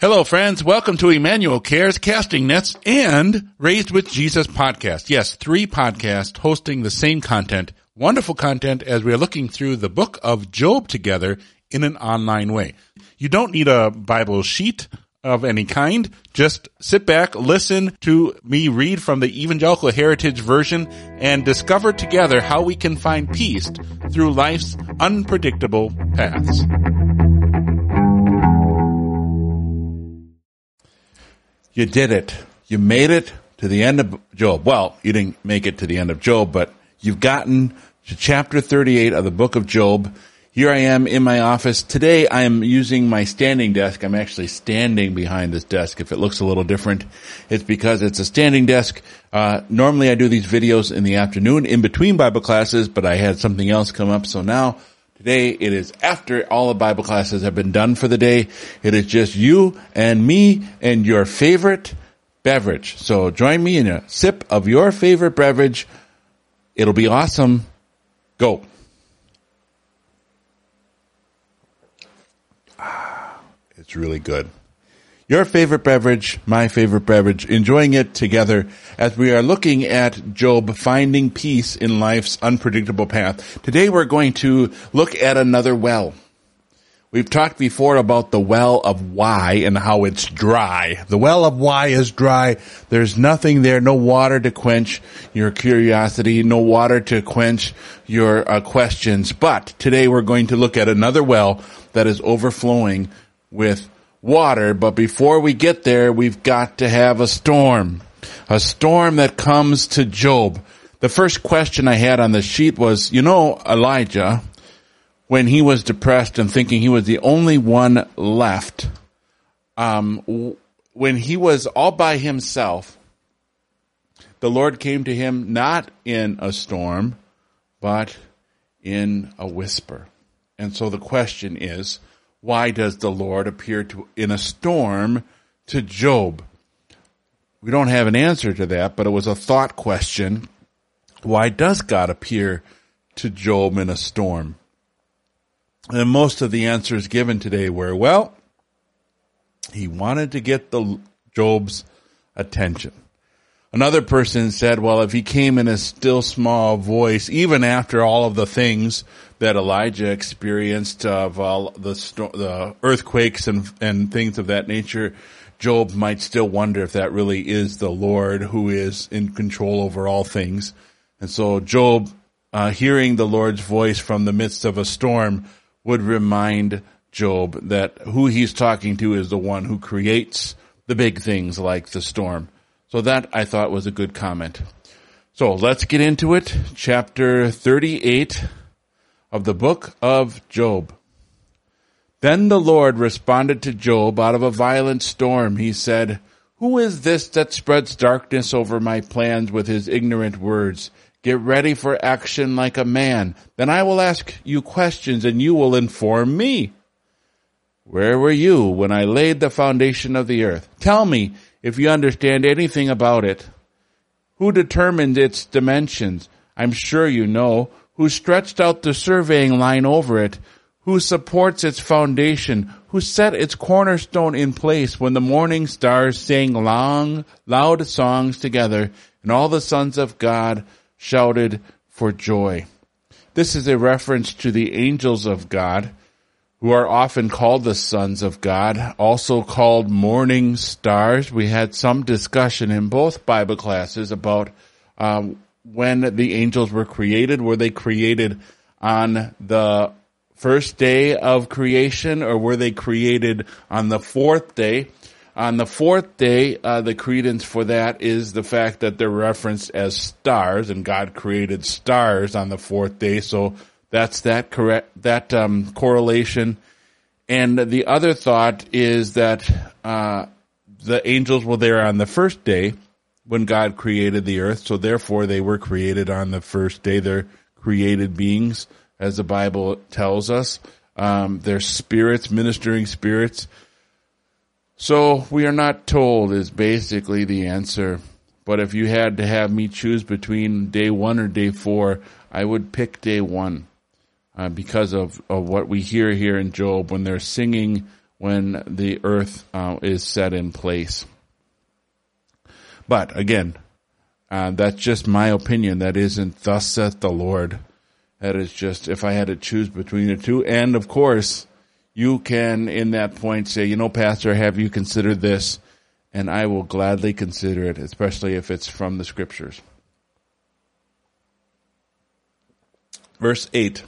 Hello, friends. Welcome to Emmanuel Cares, Casting Nets, and Raised with Jesus podcast. Yes, three podcasts hosting the same content, wonderful content as we are looking through the book of Job together in an online way. You don't need a Bible sheet of any kind. Just sit back, listen to me read from the Evangelical Heritage Version, and discover together how we can find peace through life's unpredictable paths. You did it. You made it to the end of Job. Well, you didn't make it to the end of Job, but you've gotten to chapter 38 of the book of Job. Here I am in my office. Today I am using my standing desk. I'm actually standing behind this desk. If it looks a little different, it's because it's a standing desk. Uh, normally I do these videos in the afternoon in between Bible classes, but I had something else come up. So now Today it is after all the Bible classes have been done for the day. It is just you and me and your favorite beverage. So join me in a sip of your favorite beverage. It'll be awesome. Go. Ah, it's really good your favorite beverage, my favorite beverage, enjoying it together as we are looking at Job finding peace in life's unpredictable path. Today we're going to look at another well. We've talked before about the well of why and how it's dry. The well of why is dry. There's nothing there, no water to quench your curiosity, no water to quench your uh, questions. But today we're going to look at another well that is overflowing with water, but before we get there, we've got to have a storm. A storm that comes to Job. The first question I had on the sheet was, you know, Elijah, when he was depressed and thinking he was the only one left, um, when he was all by himself, the Lord came to him not in a storm, but in a whisper. And so the question is, why does the Lord appear to in a storm to Job? We don't have an answer to that, but it was a thought question. Why does God appear to Job in a storm? And most of the answers given today were, well, he wanted to get the Job's attention. Another person said, well, if he came in a still small voice, even after all of the things that Elijah experienced of all the, the earthquakes and, and things of that nature, Job might still wonder if that really is the Lord who is in control over all things. And so Job, uh, hearing the Lord's voice from the midst of a storm would remind Job that who he's talking to is the one who creates the big things like the storm. So that I thought was a good comment. So let's get into it. Chapter 38 of the book of Job. Then the Lord responded to Job out of a violent storm. He said, Who is this that spreads darkness over my plans with his ignorant words? Get ready for action like a man. Then I will ask you questions and you will inform me. Where were you when I laid the foundation of the earth? Tell me, if you understand anything about it. Who determined its dimensions? I'm sure you know. Who stretched out the surveying line over it? Who supports its foundation? Who set its cornerstone in place when the morning stars sang long, loud songs together and all the sons of God shouted for joy? This is a reference to the angels of God who are often called the sons of God, also called morning stars. We had some discussion in both Bible classes about um, when the angels were created. Were they created on the first day of creation or were they created on the fourth day? On the fourth day, uh, the credence for that is the fact that they're referenced as stars and God created stars on the fourth day. So that's that correct, that, um, correlation. And the other thought is that, uh, the angels were there on the first day when God created the earth. So therefore they were created on the first day. They're created beings, as the Bible tells us. Um, they're spirits, ministering spirits. So we are not told is basically the answer. But if you had to have me choose between day one or day four, I would pick day one uh, because of, of what we hear here in Job when they're singing when the earth uh, is set in place. But again, uh, that's just my opinion. That isn't thus saith the Lord. That is just if I had to choose between the two. And of course, you can in that point say, you know, Pastor, have you considered this? And I will gladly consider it, especially if it's from the scriptures. Verse 8.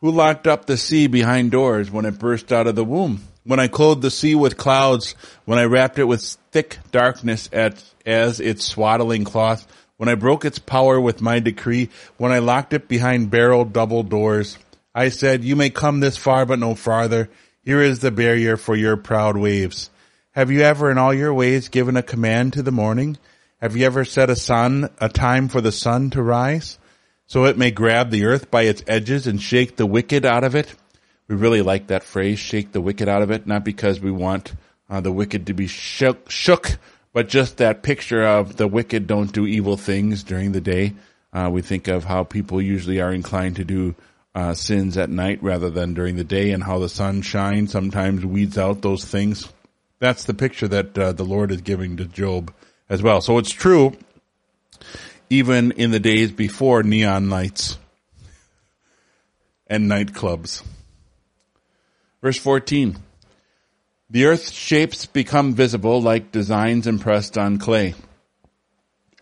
Who locked up the sea behind doors when it burst out of the womb? When I clothed the sea with clouds, when I wrapped it with thick darkness at, as its swaddling cloth, when I broke its power with my decree, when I locked it behind barrel double doors, I said, you may come this far but no farther. Here is the barrier for your proud waves. Have you ever in all your ways given a command to the morning? Have you ever set a sun, a time for the sun to rise? So it may grab the earth by its edges and shake the wicked out of it? We really like that phrase, shake the wicked out of it, not because we want uh, the wicked to be shook, shook, but just that picture of the wicked don't do evil things during the day. Uh, we think of how people usually are inclined to do uh, sins at night rather than during the day and how the sun shines sometimes weeds out those things that's the picture that uh, the Lord is giving to Job as well. So it's true even in the days before neon lights and nightclubs. Verse 14. The earth's shapes become visible like designs impressed on clay.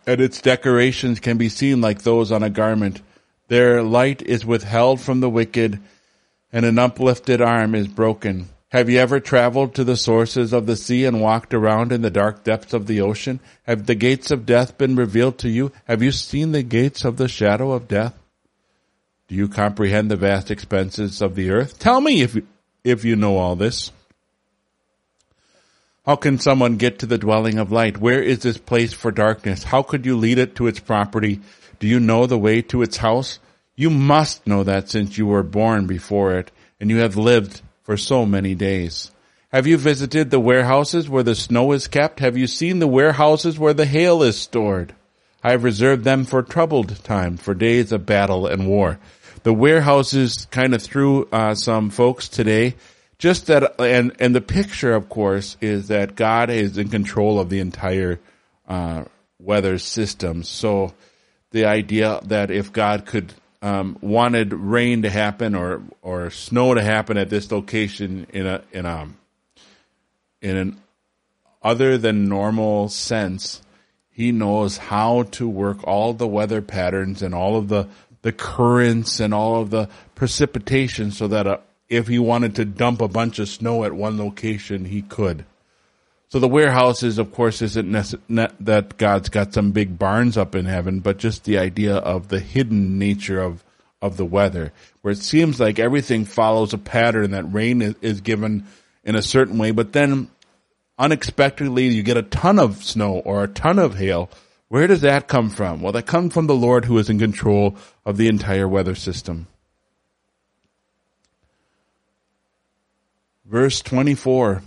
And its decorations can be seen like those on a garment. Their light is withheld from the wicked and an uplifted arm is broken. Have you ever traveled to the sources of the sea and walked around in the dark depths of the ocean? Have the gates of death been revealed to you? Have you seen the gates of the shadow of death? Do you comprehend the vast expenses of the earth? Tell me if you, if you know all this. How can someone get to the dwelling of light? Where is this place for darkness? How could you lead it to its property? Do you know the way to its house? You must know that since you were born before it and you have lived for so many days. Have you visited the warehouses where the snow is kept? Have you seen the warehouses where the hail is stored? I have reserved them for troubled time, for days of battle and war. The warehouses kind of threw uh, some folks today. Just that, and and the picture, of course, is that God is in control of the entire uh, weather system. So, the idea that if God could um, wanted rain to happen or or snow to happen at this location in a in a in an other than normal sense, he knows how to work all the weather patterns and all of the the currents and all of the precipitation so that uh, if he wanted to dump a bunch of snow at one location, he could. So the warehouses, of course, isn't nece- that God's got some big barns up in heaven, but just the idea of the hidden nature of of the weather, where it seems like everything follows a pattern that rain is, is given in a certain way, but then unexpectedly you get a ton of snow or a ton of hail. Where does that come from? Well, that comes from the Lord who is in control of the entire weather system. Verse 24.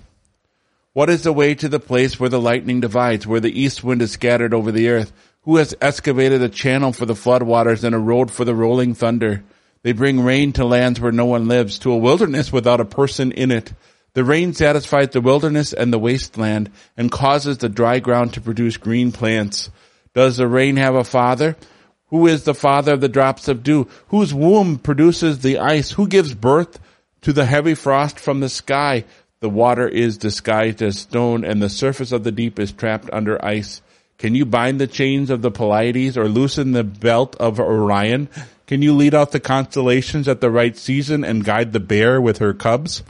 What is the way to the place where the lightning divides, where the east wind is scattered over the earth? Who has excavated a channel for the floodwaters and a road for the rolling thunder? They bring rain to lands where no one lives, to a wilderness without a person in it. The rain satisfies the wilderness and the wasteland and causes the dry ground to produce green plants. Does the rain have a father? Who is the father of the drops of dew? Whose womb produces the ice? Who gives birth to the heavy frost from the sky? The water is disguised as stone and the surface of the deep is trapped under ice. Can you bind the chains of the Pleiades or loosen the belt of Orion? Can you lead out the constellations at the right season and guide the bear with her cubs?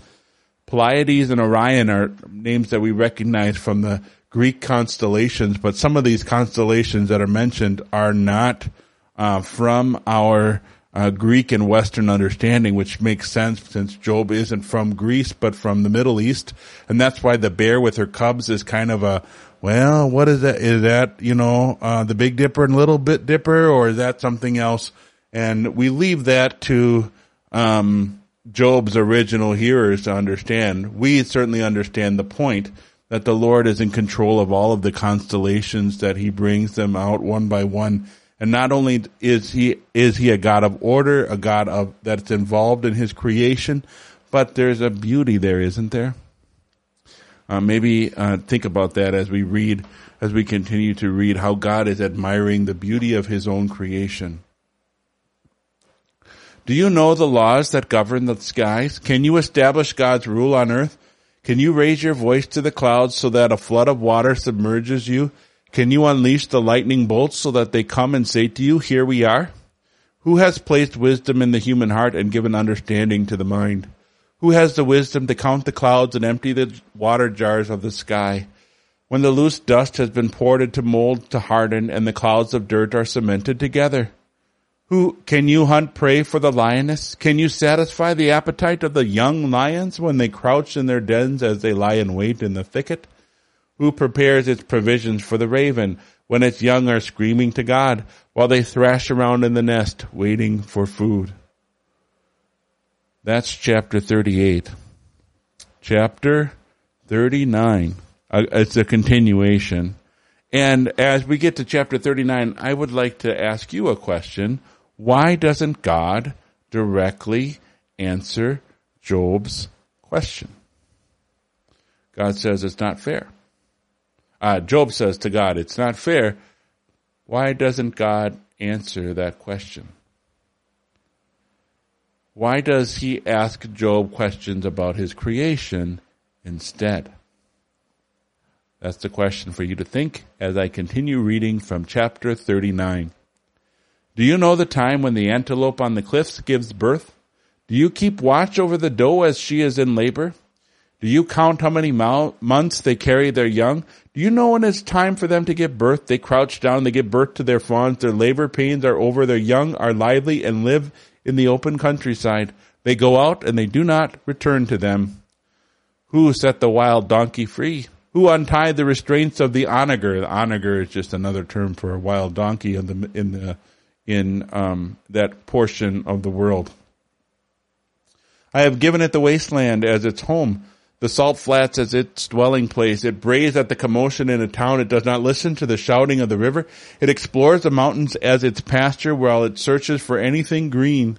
Pleiades and Orion are names that we recognize from the Greek constellations, but some of these constellations that are mentioned are not uh, from our uh, Greek and Western understanding, which makes sense since Job isn't from Greece, but from the Middle East. And that's why the bear with her cubs is kind of a, well, what is that? Is that, you know, uh, the Big Dipper and Little Bit Dipper, or is that something else? And we leave that to, um, Job's original hearers to understand. We certainly understand the point that the Lord is in control of all of the constellations that he brings them out one by one and not only is he, is he a God of order, a God of, that's involved in his creation, but there's a beauty there, isn't there? Uh, maybe uh, think about that as we read, as we continue to read how God is admiring the beauty of His own creation. Do you know the laws that govern the skies? Can you establish God's rule on earth? Can you raise your voice to the clouds so that a flood of water submerges you? Can you unleash the lightning bolts so that they come and say to you, here we are? Who has placed wisdom in the human heart and given understanding to the mind? Who has the wisdom to count the clouds and empty the water jars of the sky? When the loose dust has been poured into mold to harden and the clouds of dirt are cemented together. Who can you hunt prey for the lioness? Can you satisfy the appetite of the young lions when they crouch in their dens as they lie in wait in the thicket? Who prepares its provisions for the raven when its young are screaming to God while they thrash around in the nest waiting for food? That's chapter 38. Chapter 39. Uh, it's a continuation. And as we get to chapter 39, I would like to ask you a question why doesn't God directly answer Job's question? God says it's not fair. Uh, Job says to God, it's not fair. Why doesn't God answer that question? Why does he ask Job questions about his creation instead? That's the question for you to think as I continue reading from chapter 39. Do you know the time when the antelope on the cliffs gives birth? Do you keep watch over the doe as she is in labor? Do you count how many months they carry their young? Do you know when it's time for them to give birth? They crouch down, they give birth to their fawns, their labor pains are over, their young are lively and live in the open countryside. They go out and they do not return to them. Who set the wild donkey free? Who untied the restraints of the onager? The onager is just another term for a wild donkey in the, in the in um, that portion of the world. I have given it the wasteland as its home, the salt flats as its dwelling place. It brays at the commotion in a town. It does not listen to the shouting of the river. It explores the mountains as its pasture while it searches for anything green.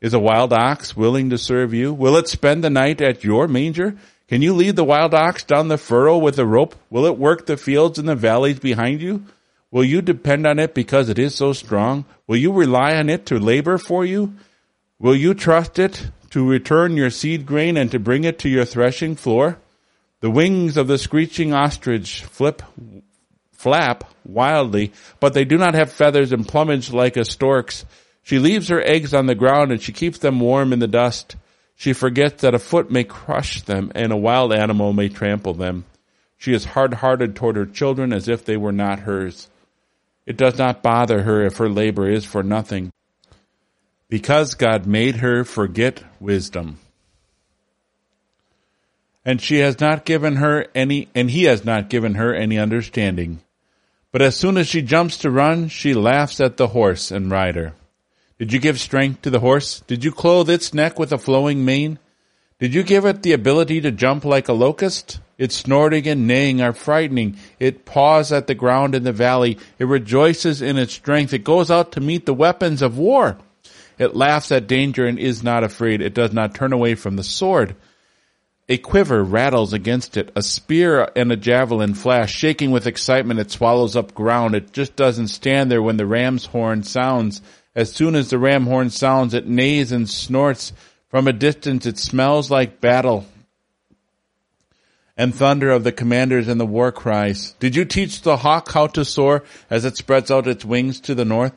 Is a wild ox willing to serve you? Will it spend the night at your manger? Can you lead the wild ox down the furrow with a rope? Will it work the fields and the valleys behind you? Will you depend on it because it is so strong? Will you rely on it to labor for you? Will you trust it to return your seed grain and to bring it to your threshing floor? The wings of the screeching ostrich flip, flap wildly, but they do not have feathers and plumage like a stork's. She leaves her eggs on the ground and she keeps them warm in the dust. She forgets that a foot may crush them and a wild animal may trample them. She is hard-hearted toward her children as if they were not hers. It does not bother her if her labor is for nothing, because God made her forget wisdom. And she has not given her any, and he has not given her any understanding. But as soon as she jumps to run, she laughs at the horse and rider. Did you give strength to the horse? Did you clothe its neck with a flowing mane? Did you give it the ability to jump like a locust? Its snorting and neighing are frightening. It paws at the ground in the valley. It rejoices in its strength. It goes out to meet the weapons of war. It laughs at danger and is not afraid. It does not turn away from the sword. A quiver rattles against it. A spear and a javelin flash. Shaking with excitement, it swallows up ground. It just doesn't stand there when the ram's horn sounds. As soon as the ram horn sounds, it neighs and snorts. From a distance, it smells like battle and thunder of the commanders and the war cries. Did you teach the hawk how to soar as it spreads out its wings to the north?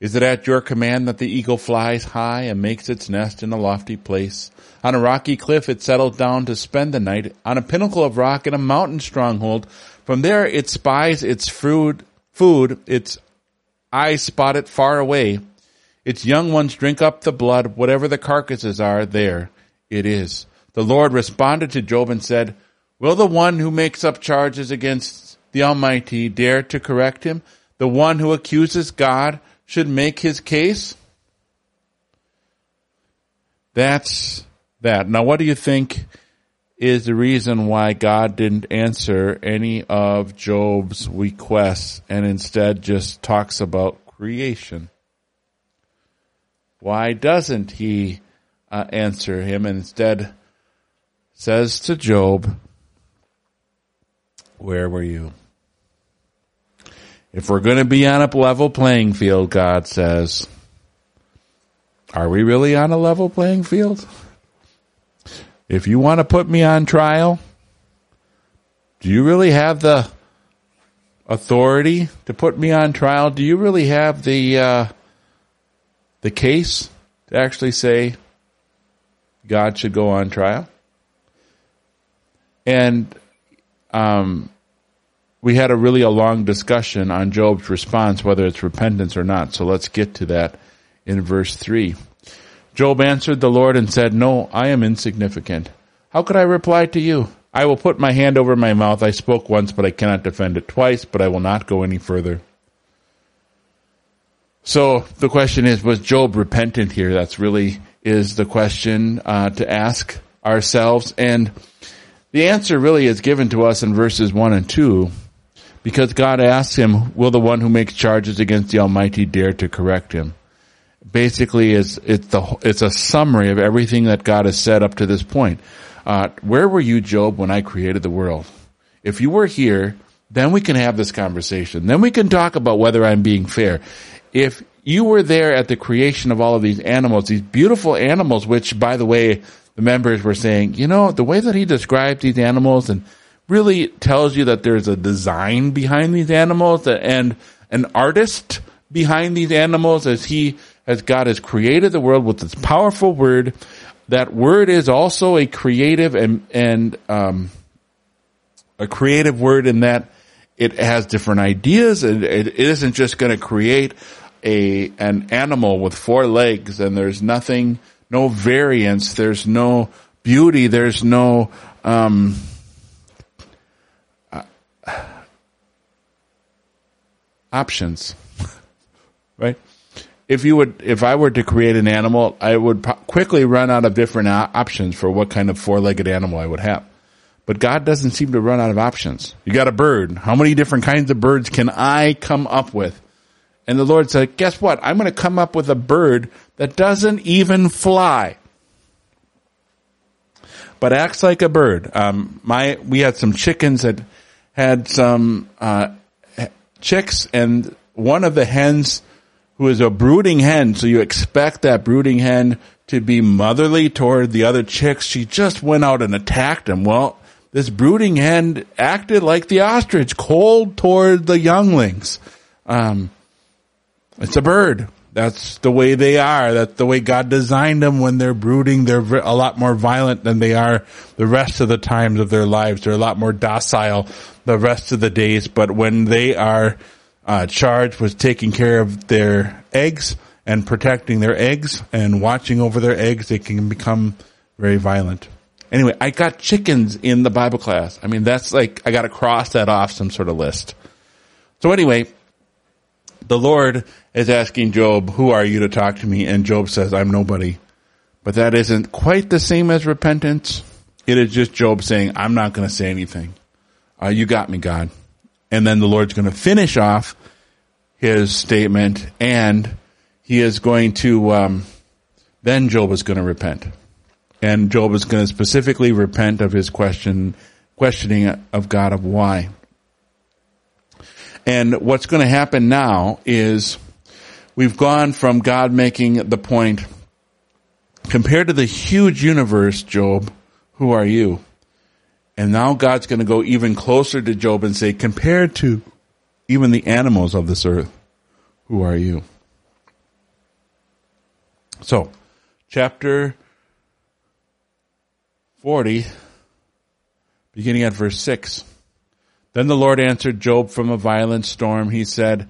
Is it at your command that the eagle flies high and makes its nest in a lofty place? On a rocky cliff it settles down to spend the night, on a pinnacle of rock in a mountain stronghold. From there it spies its food, food, its eyes spot it far away. Its young ones drink up the blood, whatever the carcasses are, there it is. The Lord responded to Job and said, Will the one who makes up charges against the Almighty dare to correct him? The one who accuses God should make his case? That's that. Now, what do you think is the reason why God didn't answer any of Job's requests and instead just talks about creation? Why doesn't he uh, answer him and instead says to Job, Where were you? If we're going to be on a level playing field, God says, are we really on a level playing field? If you want to put me on trial, do you really have the authority to put me on trial? Do you really have the uh, the case to actually say God should go on trial? And um, we had a really a long discussion on Job's response, whether it's repentance or not. So let's get to that in verse 3. Job answered the Lord and said, No, I am insignificant. How could I reply to you? I will put my hand over my mouth. I spoke once, but I cannot defend it twice, but I will not go any further. So the question is, was Job repentant here? That's really is the question uh, to ask ourselves. And the answer really is given to us in verses 1 and 2 because God asks him, will the one who makes charges against the Almighty dare to correct him? Basically, it's, it's, the, it's a summary of everything that God has said up to this point. Uh, where were you, Job, when I created the world? If you were here, then we can have this conversation. Then we can talk about whether I'm being fair. If you were there at the creation of all of these animals, these beautiful animals, which, by the way, the members were saying, you know, the way that he describes these animals and really tells you that there's a design behind these animals and an artist behind these animals as he, as God has created the world with this powerful word. That word is also a creative and, and, um, a creative word in that it has different ideas and it isn't just going to create a, an animal with four legs and there's nothing, no variance, there's no beauty, there's no, um, options, right? If you would, if I were to create an animal, I would quickly run out of different options for what kind of four-legged animal I would have. But God doesn't seem to run out of options. You got a bird. How many different kinds of birds can I come up with? And the Lord said, guess what? I'm going to come up with a bird that doesn't even fly. But acts like a bird. Um, my, we had some chickens that had some, uh, chicks and one of the hens who is a brooding hen, so you expect that brooding hen to be motherly toward the other chicks. She just went out and attacked them. Well, this brooding hen acted like the ostrich, cold toward the younglings. Um, it's a bird. That's the way they are. That's the way God designed them when they're brooding. They're a lot more violent than they are the rest of the times of their lives. They're a lot more docile the rest of the days. But when they are uh, charged with taking care of their eggs and protecting their eggs and watching over their eggs, they can become very violent. Anyway, I got chickens in the Bible class. I mean, that's like, I got to cross that off some sort of list. So anyway, the Lord is asking Job, who are you to talk to me? And Job says, I'm nobody. But that isn't quite the same as repentance. It is just Job saying, I'm not going to say anything. Uh, you got me, God. And then the Lord's going to finish off his statement and he is going to, um, then Job is going to repent. And Job is going to specifically repent of his question, questioning of God of why. And what's going to happen now is we've gone from God making the point, compared to the huge universe, Job, who are you? And now God's going to go even closer to Job and say, compared to even the animals of this earth, who are you? So, chapter 40, beginning at verse 6. Then the Lord answered Job from a violent storm. He said,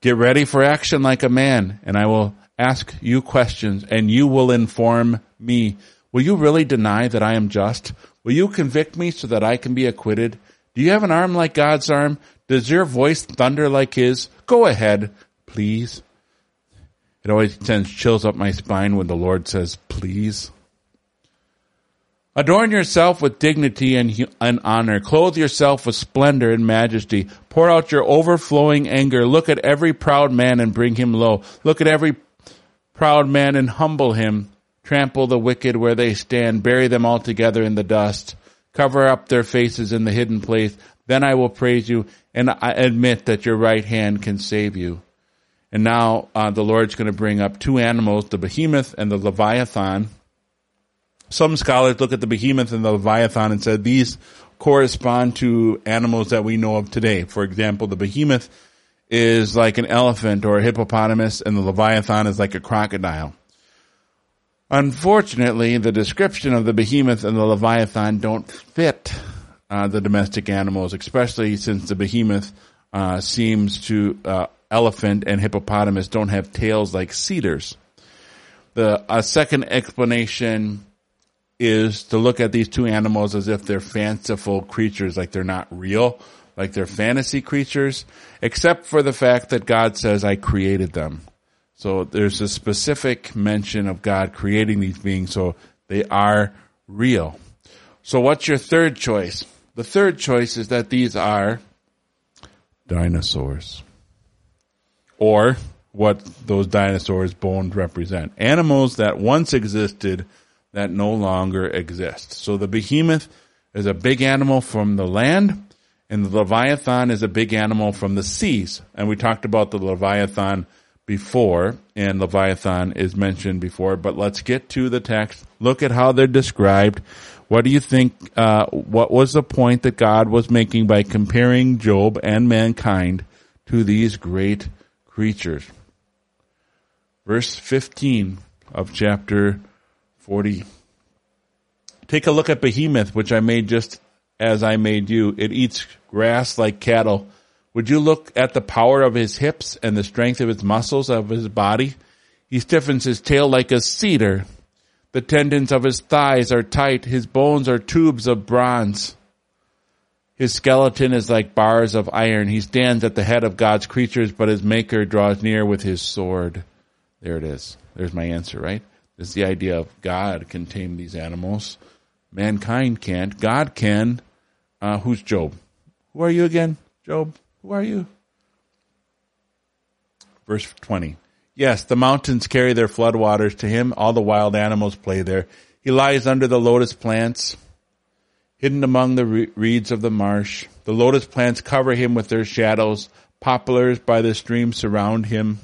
Get ready for action like a man, and I will ask you questions, and you will inform me. Will you really deny that I am just? Will you convict me so that I can be acquitted? Do you have an arm like God's arm? Does your voice thunder like his? Go ahead, please. It always sends chills up my spine when the Lord says, please. Adorn yourself with dignity and, and honor. Clothe yourself with splendor and majesty. Pour out your overflowing anger. Look at every proud man and bring him low. Look at every proud man and humble him. Trample the wicked where they stand, bury them all together in the dust, cover up their faces in the hidden place. Then I will praise you and I admit that your right hand can save you. And now uh, the Lord's going to bring up two animals, the behemoth and the leviathan. Some scholars look at the behemoth and the leviathan and said these correspond to animals that we know of today. For example, the behemoth is like an elephant or a hippopotamus and the leviathan is like a crocodile. Unfortunately, the description of the behemoth and the leviathan don't fit uh, the domestic animals, especially since the behemoth uh, seems to uh, elephant and hippopotamus don't have tails like cedars. The a second explanation is to look at these two animals as if they're fanciful creatures, like they're not real, like they're fantasy creatures, except for the fact that God says, I created them. So there's a specific mention of God creating these beings, so they are real. So what's your third choice? The third choice is that these are dinosaurs. Or what those dinosaurs' bones represent. Animals that once existed that no longer exist. So the behemoth is a big animal from the land, and the leviathan is a big animal from the seas. And we talked about the leviathan before, and Leviathan is mentioned before, but let's get to the text. Look at how they're described. What do you think, uh, what was the point that God was making by comparing Job and mankind to these great creatures? Verse 15 of chapter 40. Take a look at Behemoth, which I made just as I made you. It eats grass like cattle would you look at the power of his hips and the strength of his muscles of his body? He stiffens his tail like a cedar. The tendons of his thighs are tight. His bones are tubes of bronze. His skeleton is like bars of iron. He stands at the head of God's creatures, but his maker draws near with his sword. There it is. There's my answer, right? Is the idea of God can tame these animals. Mankind can't. God can. Uh, who's Job? Who are you again, Job? Who are you? Verse 20. Yes, the mountains carry their floodwaters to him. All the wild animals play there. He lies under the lotus plants, hidden among the reeds of the marsh. The lotus plants cover him with their shadows. Poplars by the stream surround him.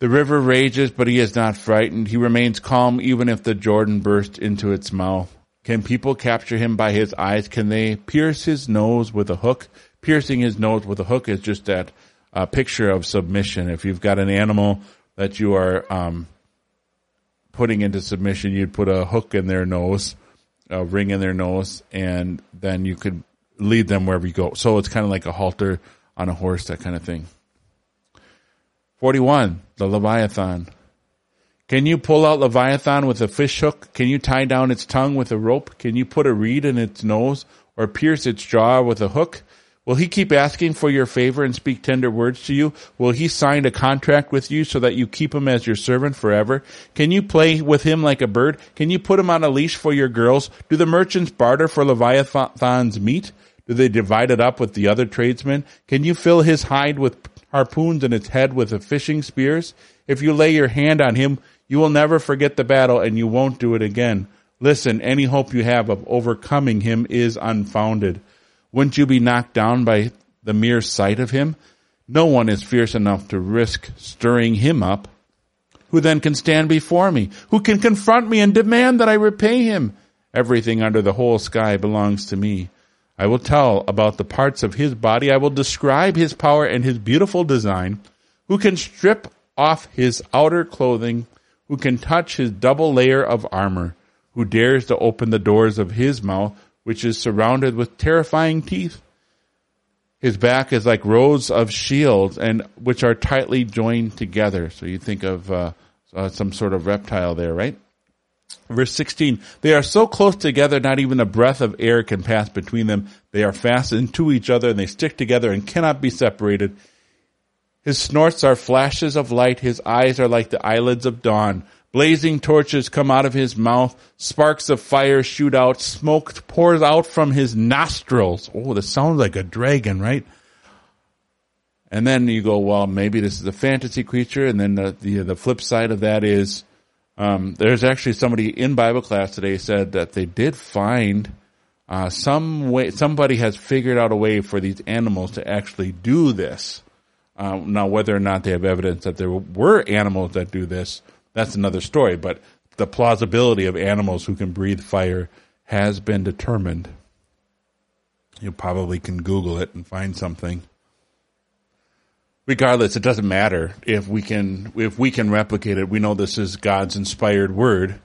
The river rages, but he is not frightened. He remains calm even if the Jordan bursts into its mouth. Can people capture him by his eyes? Can they pierce his nose with a hook? Piercing his nose with a hook is just that uh, picture of submission. If you've got an animal that you are um, putting into submission, you'd put a hook in their nose, a ring in their nose, and then you could lead them wherever you go. So it's kind of like a halter on a horse, that kind of thing. 41, the Leviathan. Can you pull out Leviathan with a fish hook? Can you tie down its tongue with a rope? Can you put a reed in its nose or pierce its jaw with a hook? Will he keep asking for your favor and speak tender words to you? Will he sign a contract with you so that you keep him as your servant forever? Can you play with him like a bird? Can you put him on a leash for your girls? Do the merchants barter for Leviathan's meat? Do they divide it up with the other tradesmen? Can you fill his hide with harpoons in its head with the fishing spears? If you lay your hand on him, you will never forget the battle and you won't do it again. Listen, any hope you have of overcoming him is unfounded. Wouldn't you be knocked down by the mere sight of him? No one is fierce enough to risk stirring him up. Who then can stand before me? Who can confront me and demand that I repay him? Everything under the whole sky belongs to me. I will tell about the parts of his body. I will describe his power and his beautiful design. Who can strip off his outer clothing who can touch his double layer of armor, who dares to open the doors of his mouth, which is surrounded with terrifying teeth. His back is like rows of shields, and which are tightly joined together. So you think of uh, uh, some sort of reptile there, right? Verse 16, they are so close together, not even a breath of air can pass between them. They are fastened to each other and they stick together and cannot be separated. His snorts are flashes of light. His eyes are like the eyelids of dawn. Blazing torches come out of his mouth. Sparks of fire shoot out. Smoke pours out from his nostrils. Oh, this sounds like a dragon, right? And then you go, well, maybe this is a fantasy creature. And then the, the, the flip side of that is, um, there's actually somebody in Bible class today said that they did find, uh, some way, somebody has figured out a way for these animals to actually do this. Uh, now, whether or not they have evidence that there were animals that do this, that's another story. But the plausibility of animals who can breathe fire has been determined. You probably can Google it and find something regardless, it doesn't matter if we can if we can replicate it. We know this is God's inspired word,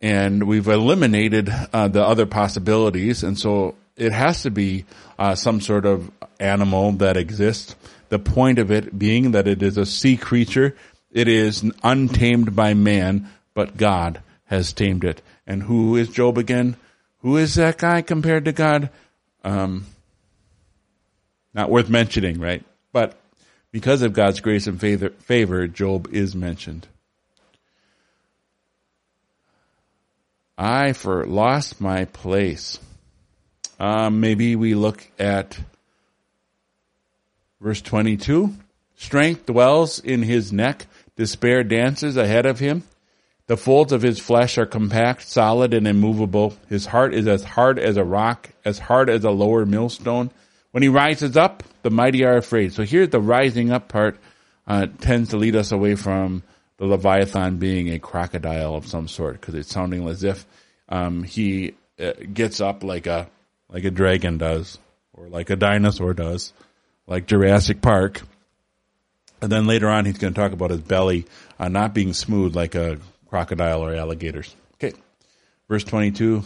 and we've eliminated uh, the other possibilities, and so it has to be uh, some sort of animal that exists. The point of it being that it is a sea creature. It is untamed by man, but God has tamed it. And who is Job again? Who is that guy compared to God? Um, not worth mentioning, right? But because of God's grace and favor, Job is mentioned. I for lost my place. Um, maybe we look at verse 22. Strength dwells in his neck. Despair dances ahead of him. The folds of his flesh are compact, solid, and immovable. His heart is as hard as a rock, as hard as a lower millstone. When he rises up, the mighty are afraid. So here the rising up part uh, tends to lead us away from the Leviathan being a crocodile of some sort because it's sounding as if um, he uh, gets up like a like a dragon does or like a dinosaur does, like Jurassic Park. And then later on, he's going to talk about his belly uh, not being smooth like a crocodile or alligators. Okay, verse twenty-two.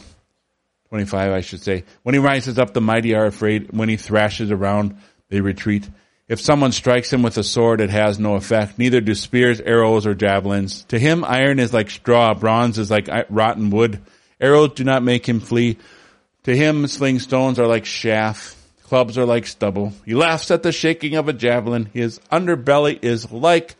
25, I should say. When he rises up, the mighty are afraid. When he thrashes around, they retreat. If someone strikes him with a sword, it has no effect. Neither do spears, arrows, or javelins. To him, iron is like straw. Bronze is like uh, rotten wood. Arrows do not make him flee. To him, sling stones are like chaff. Clubs are like stubble. He laughs at the shaking of a javelin. His underbelly is like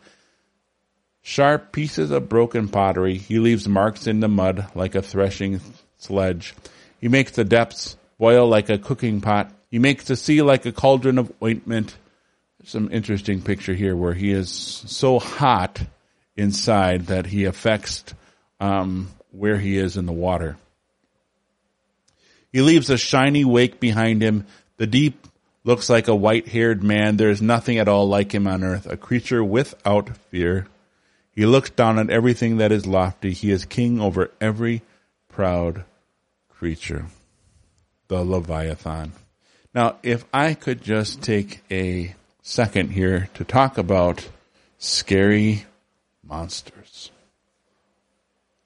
sharp pieces of broken pottery. He leaves marks in the mud like a threshing sledge. He makes the depths boil like a cooking pot. He makes the sea like a cauldron of ointment. Some interesting picture here where he is so hot inside that he affects um, where he is in the water. He leaves a shiny wake behind him. The deep looks like a white haired man. There is nothing at all like him on earth, a creature without fear. He looks down on everything that is lofty. He is king over every proud creature, the Leviathan. Now, if I could just take a second here to talk about scary monsters.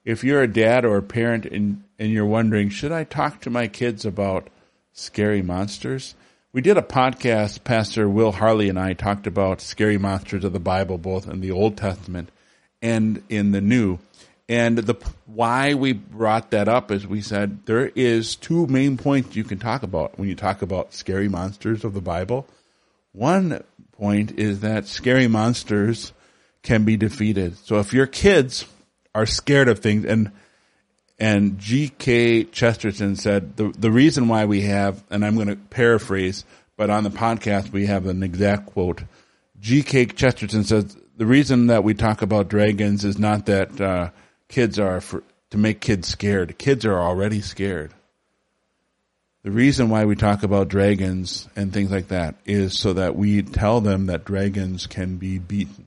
If you're a dad or a parent and, and you're wondering, should I talk to my kids about scary monsters? We did a podcast, Pastor Will Harley and I talked about scary monsters of the Bible, both in the Old Testament and in the New. And the why we brought that up is we said there is two main points you can talk about when you talk about scary monsters of the Bible. One point is that scary monsters can be defeated. So if your kids are scared of things and and G.K. Chesterton said the the reason why we have and I'm going to paraphrase, but on the podcast we have an exact quote. G.K. Chesterton says the reason that we talk about dragons is not that uh, kids are for, to make kids scared. Kids are already scared. The reason why we talk about dragons and things like that is so that we tell them that dragons can be beaten.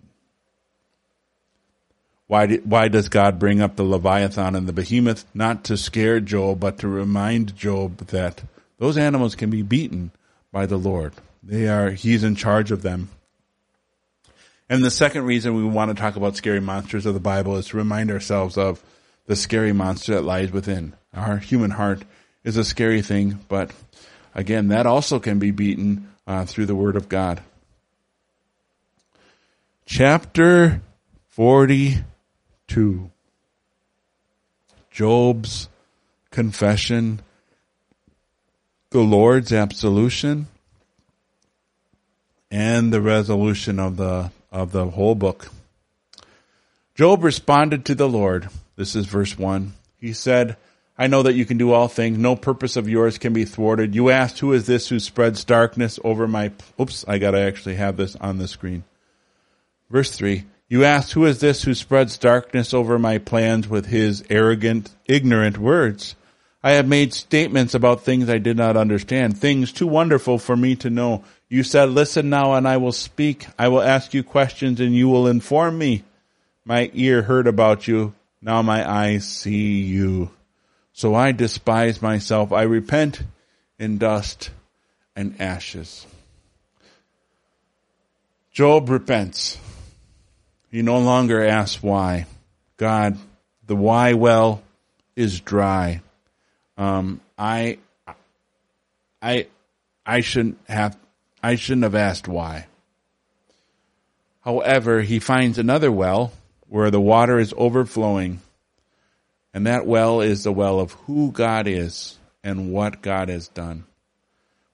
Why, did, why does God bring up the Leviathan and the Behemoth? Not to scare Job, but to remind Job that those animals can be beaten by the Lord. They are, He's in charge of them. And the second reason we want to talk about scary monsters of the Bible is to remind ourselves of the scary monster that lies within. Our human heart is a scary thing, but again, that also can be beaten uh, through the Word of God. Chapter 42 Job's confession, the Lord's absolution, and the resolution of the of the whole book. Job responded to the Lord. This is verse 1. He said, I know that you can do all things. No purpose of yours can be thwarted. You asked, who is this who spreads darkness over my, oops, I gotta actually have this on the screen. Verse three. You asked, who is this who spreads darkness over my plans with his arrogant, ignorant words? I have made statements about things I did not understand, things too wonderful for me to know. You said, listen now and I will speak. I will ask you questions and you will inform me. My ear heard about you. Now my eyes see you. So I despise myself. I repent in dust and ashes. Job repents. He no longer asks why. God, the why well is dry. Um, I, I, I shouldn't have, I shouldn't have asked why. However, he finds another well where the water is overflowing. And that well is the well of who God is and what God has done.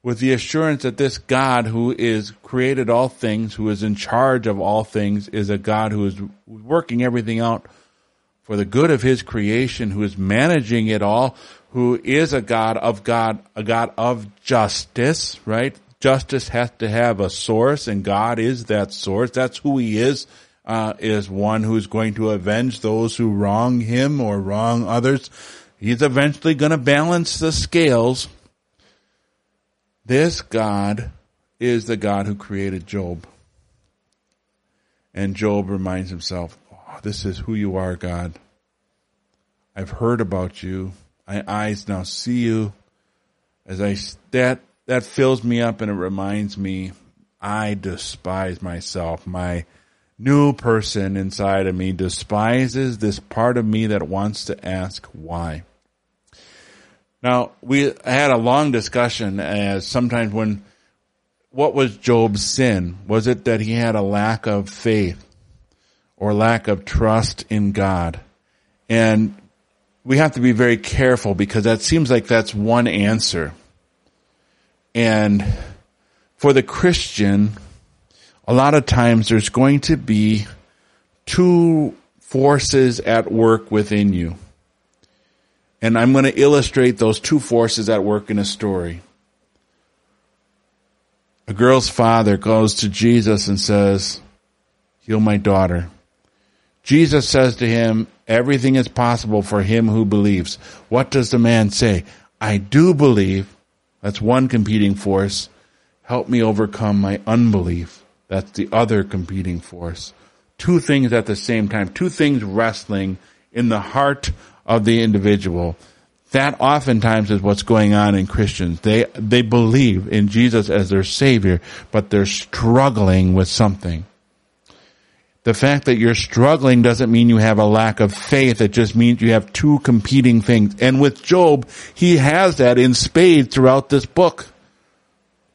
With the assurance that this God who is created all things, who is in charge of all things, is a God who is working everything out for the good of his creation, who is managing it all, who is a God of God, a God of justice, right? Justice has to have a source and God is that source. That's who he is, uh, is one who's going to avenge those who wrong him or wrong others. He's eventually going to balance the scales. This God is the God who created Job. And Job reminds himself, oh, this is who you are, God. I've heard about you. My eyes now see you. As I, that, that fills me up and it reminds me, I despise myself. My new person inside of me despises this part of me that wants to ask why. Now, we had a long discussion as sometimes when, what was Job's sin? Was it that he had a lack of faith or lack of trust in God? And we have to be very careful because that seems like that's one answer. And for the Christian, a lot of times there's going to be two forces at work within you. And I'm going to illustrate those two forces at work in a story. A girl's father goes to Jesus and says, heal my daughter. Jesus says to him, everything is possible for him who believes. What does the man say? I do believe. That's one competing force. Help me overcome my unbelief. That's the other competing force. Two things at the same time. Two things wrestling in the heart of the individual. That oftentimes is what's going on in Christians. They, they believe in Jesus as their savior, but they're struggling with something. The fact that you're struggling doesn't mean you have a lack of faith. It just means you have two competing things. And with Job, he has that in spades throughout this book.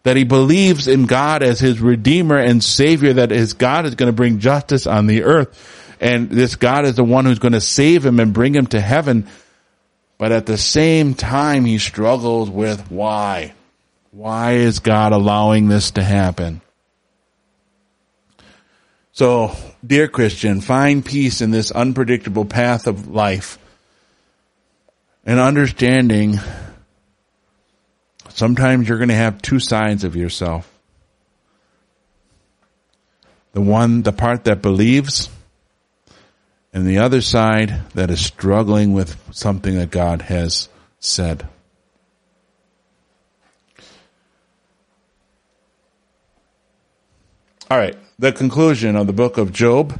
That he believes in God as his redeemer and savior, that his God is going to bring justice on the earth. And this God is the one who's going to save him and bring him to heaven. But at the same time, he struggles with why? Why is God allowing this to happen? So, dear Christian, find peace in this unpredictable path of life and understanding sometimes you're going to have two sides of yourself. The one, the part that believes and the other side that is struggling with something that God has said. All right the conclusion of the book of Job,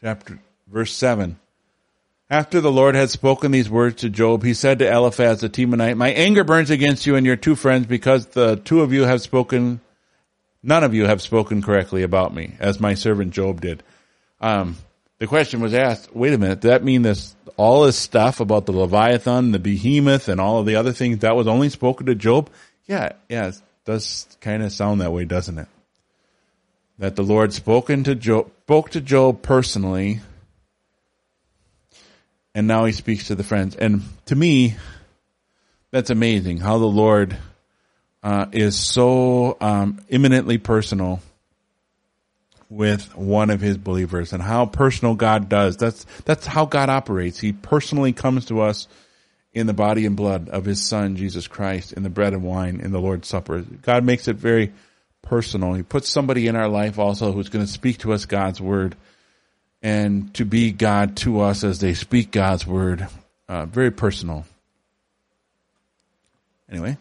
chapter, verse 7. After the Lord had spoken these words to Job, he said to Eliphaz the Temanite, My anger burns against you and your two friends because the two of you have spoken, none of you have spoken correctly about me, as my servant Job did. Um, the question was asked, wait a minute, does that mean this, all this stuff about the Leviathan, the behemoth, and all of the other things, that was only spoken to Job? Yeah, yeah, does kind of sound that way, doesn't it? That the Lord spoken to Job, spoke to Job personally, and now he speaks to the friends. And to me, that's amazing how the Lord uh, is so um, imminently personal with one of his believers and how personal God does. That's, that's how God operates. He personally comes to us in the body and blood of his son, Jesus Christ, in the bread and wine, in the Lord's Supper. God makes it very personal. He puts somebody in our life also who's going to speak to us God's word and to be God to us as they speak God's word. Uh, very personal. Anyway.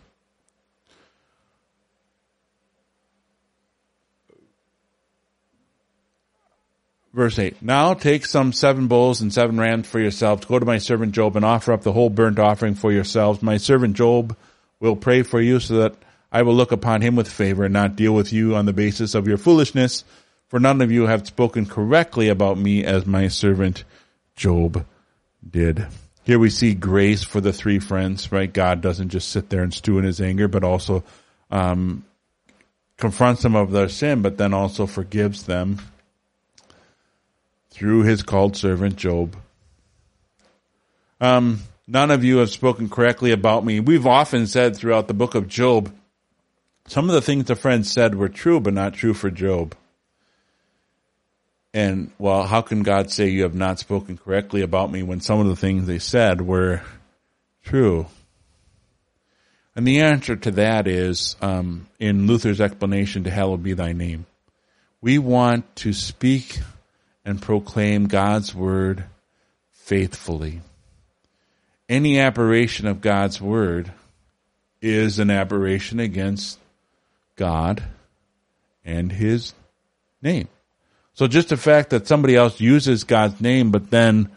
Verse 8. Now take some seven bulls and seven rams for yourselves. Go to my servant Job and offer up the whole burnt offering for yourselves. My servant Job will pray for you so that I will look upon him with favor and not deal with you on the basis of your foolishness. For none of you have spoken correctly about me as my servant Job did. Here we see grace for the three friends, right? God doesn't just sit there and stew in his anger, but also um, confronts them of their sin, but then also forgives them through his called servant Job. Um, none of you have spoken correctly about me. We've often said throughout the book of Job, some of the things the friends said were true, but not true for Job. And well, how can God say you have not spoken correctly about me when some of the things they said were true? And the answer to that is um, in Luther's explanation to Hallowed Be Thy Name. We want to speak and proclaim God's word faithfully. Any aberration of God's word is an aberration against God and his name. So just the fact that somebody else uses God's name, but then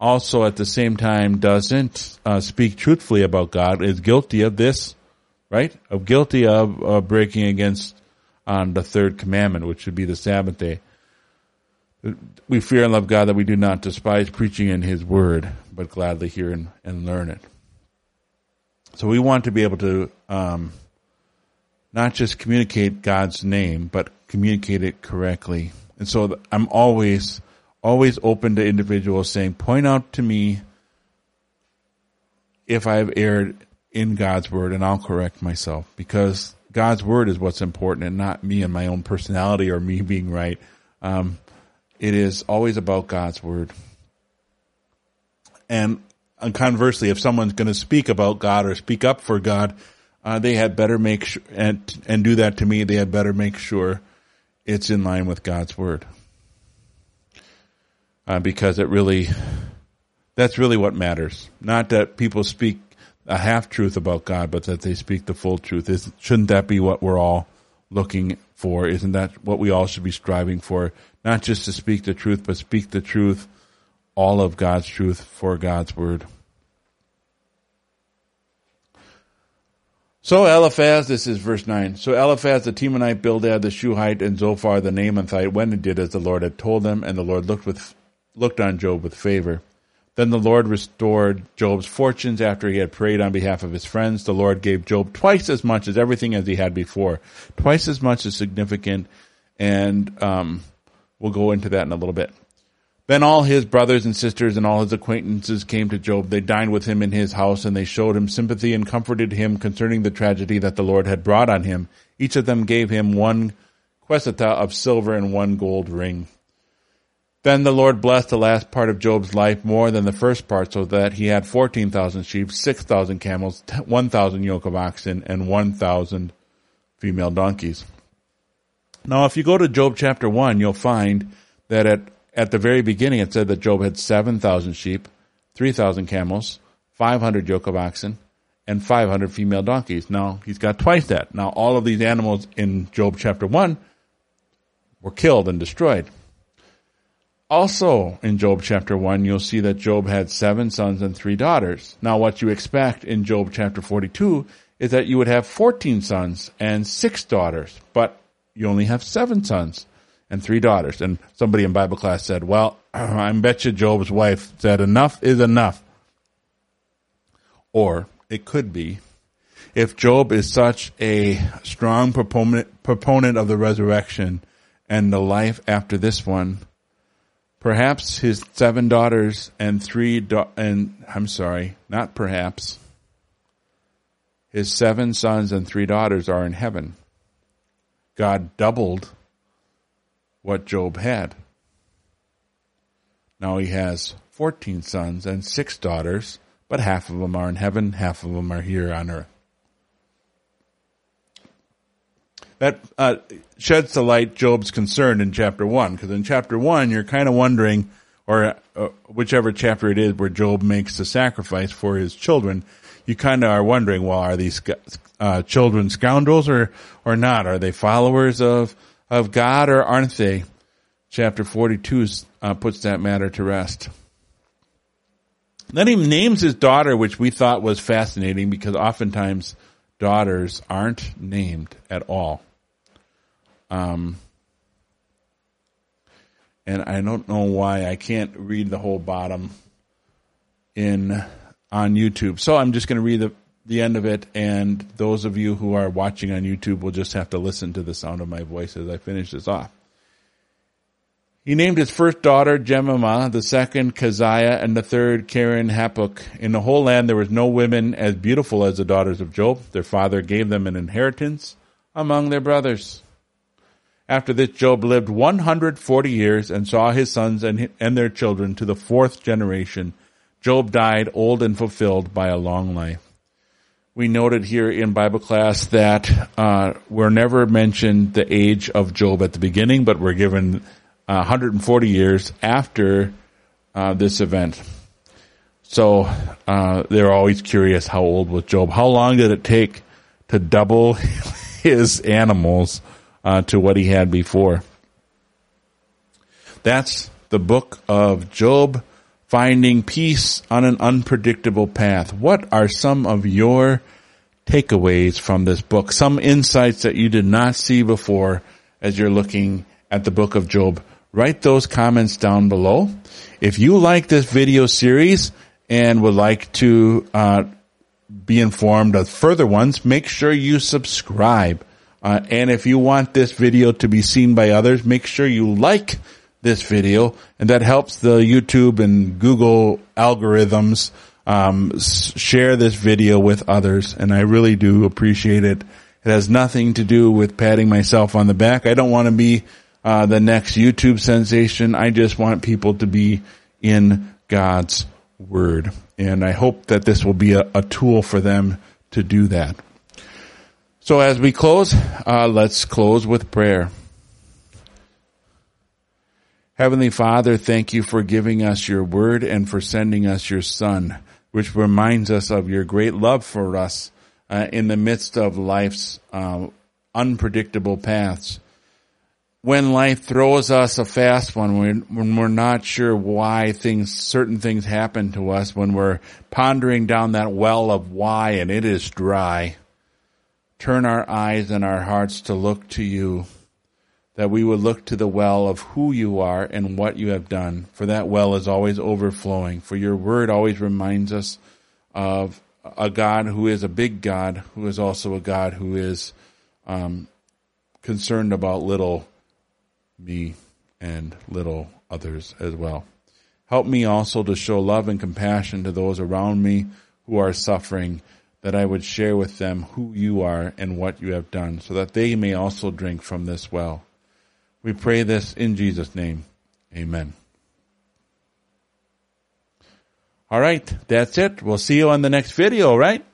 also at the same time doesn't uh, speak truthfully about God is guilty of this, right? Of guilty of uh, breaking against um, the third commandment, which would be the Sabbath day we fear and love God that we do not despise preaching in His Word, but gladly hear and, and learn it. So we want to be able to um, not just communicate God's name, but communicate it correctly. And so I'm always, always open to individuals saying, point out to me if I've erred in God's Word, and I'll correct myself because God's Word is what's important, and not me and my own personality or me being right. Um, it is always about God's word. And conversely, if someone's going to speak about God or speak up for God, uh, they had better make sure and and do that to me. They had better make sure it's in line with God's word, uh, because it really that's really what matters. Not that people speak a half truth about God, but that they speak the full truth. Is, shouldn't that be what we're all looking for? Isn't that what we all should be striving for? Not just to speak the truth, but speak the truth, all of God's truth for God's word. So Eliphaz, this is verse 9. So Eliphaz the Temanite, Bildad the Shuhite, and Zophar the Naamathite went and did as the Lord had told them, and the Lord looked with looked on Job with favor. Then the Lord restored Job's fortunes after he had prayed on behalf of his friends. The Lord gave Job twice as much as everything as he had before. Twice as much is significant, and um, we'll go into that in a little bit. Then all his brothers and sisters and all his acquaintances came to Job. They dined with him in his house, and they showed him sympathy and comforted him concerning the tragedy that the Lord had brought on him. Each of them gave him one qesitah of silver and one gold ring. Then the Lord blessed the last part of Job's life more than the first part, so that he had 14,000 sheep, 6,000 camels, 1,000 yoke of oxen, and 1,000 female donkeys. Now, if you go to Job chapter 1, you'll find that at, at the very beginning it said that Job had 7,000 sheep, 3,000 camels, 500 yoke of oxen, and 500 female donkeys. Now, he's got twice that. Now, all of these animals in Job chapter 1 were killed and destroyed. Also, in Job chapter 1, you'll see that Job had seven sons and three daughters. Now, what you expect in Job chapter 42 is that you would have 14 sons and six daughters, but you only have seven sons and three daughters. And somebody in Bible class said, well, I bet you Job's wife said enough is enough. Or it could be if Job is such a strong proponent, proponent of the resurrection and the life after this one, Perhaps his seven daughters and three and I'm sorry, not perhaps. His seven sons and three daughters are in heaven. God doubled what Job had. Now he has 14 sons and six daughters, but half of them are in heaven, half of them are here on earth. That uh, sheds to light Job's concern in chapter 1, because in chapter 1 you're kind of wondering, or uh, whichever chapter it is where Job makes the sacrifice for his children, you kind of are wondering, well, are these uh, children scoundrels or, or not? Are they followers of, of God or aren't they? Chapter 42 uh, puts that matter to rest. Then he names his daughter, which we thought was fascinating because oftentimes daughters aren't named at all. Um, and I don't know why I can't read the whole bottom in on YouTube. So I'm just going to read the the end of it, and those of you who are watching on YouTube will just have to listen to the sound of my voice as I finish this off. He named his first daughter Jemima, the second Keziah, and the third Keren-happuch. In the whole land there was no women as beautiful as the daughters of Job. Their father gave them an inheritance among their brothers. After this, Job lived 140 years and saw his sons and, and their children to the fourth generation. Job died old and fulfilled by a long life. We noted here in Bible class that uh, we're never mentioned the age of Job at the beginning, but we're given 140 years after uh, this event. So uh, they're always curious how old was Job? How long did it take to double his animals uh, to what he had before? That's the book of Job, finding peace on an unpredictable path. What are some of your takeaways from this book? Some insights that you did not see before as you're looking at the book of Job write those comments down below. If you like this video series and would like to uh, be informed of further ones, make sure you subscribe. Uh, and if you want this video to be seen by others, make sure you like this video, and that helps the YouTube and Google algorithms um, share this video with others. And I really do appreciate it. It has nothing to do with patting myself on the back. I don't want to be uh, the next YouTube sensation. I just want people to be in God's Word. And I hope that this will be a, a tool for them to do that. So as we close, uh, let's close with prayer. Heavenly Father, thank you for giving us your word and for sending us your son, which reminds us of your great love for us uh, in the midst of life's uh, unpredictable paths. When life throws us a fast one, when, when we're not sure why things, certain things happen to us, when we're pondering down that well of why and it is dry, turn our eyes and our hearts to look to you, that we would look to the well of who you are and what you have done, for that well is always overflowing, for your word always reminds us of a God who is a big God, who is also a God who is um, concerned about little me and little others as well. Help me also to show love and compassion to those around me who are suffering, that I would share with them who you are and what you have done, so that they may also drink from this well. We pray this in Jesus' name. Amen. All right, that's it. We'll see you on the next video, right?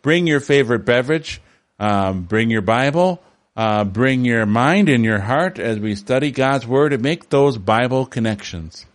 Bring your favorite beverage, um, bring your Bible, uh, bring your mind and your heart as we study God's Word and make those Bible connections.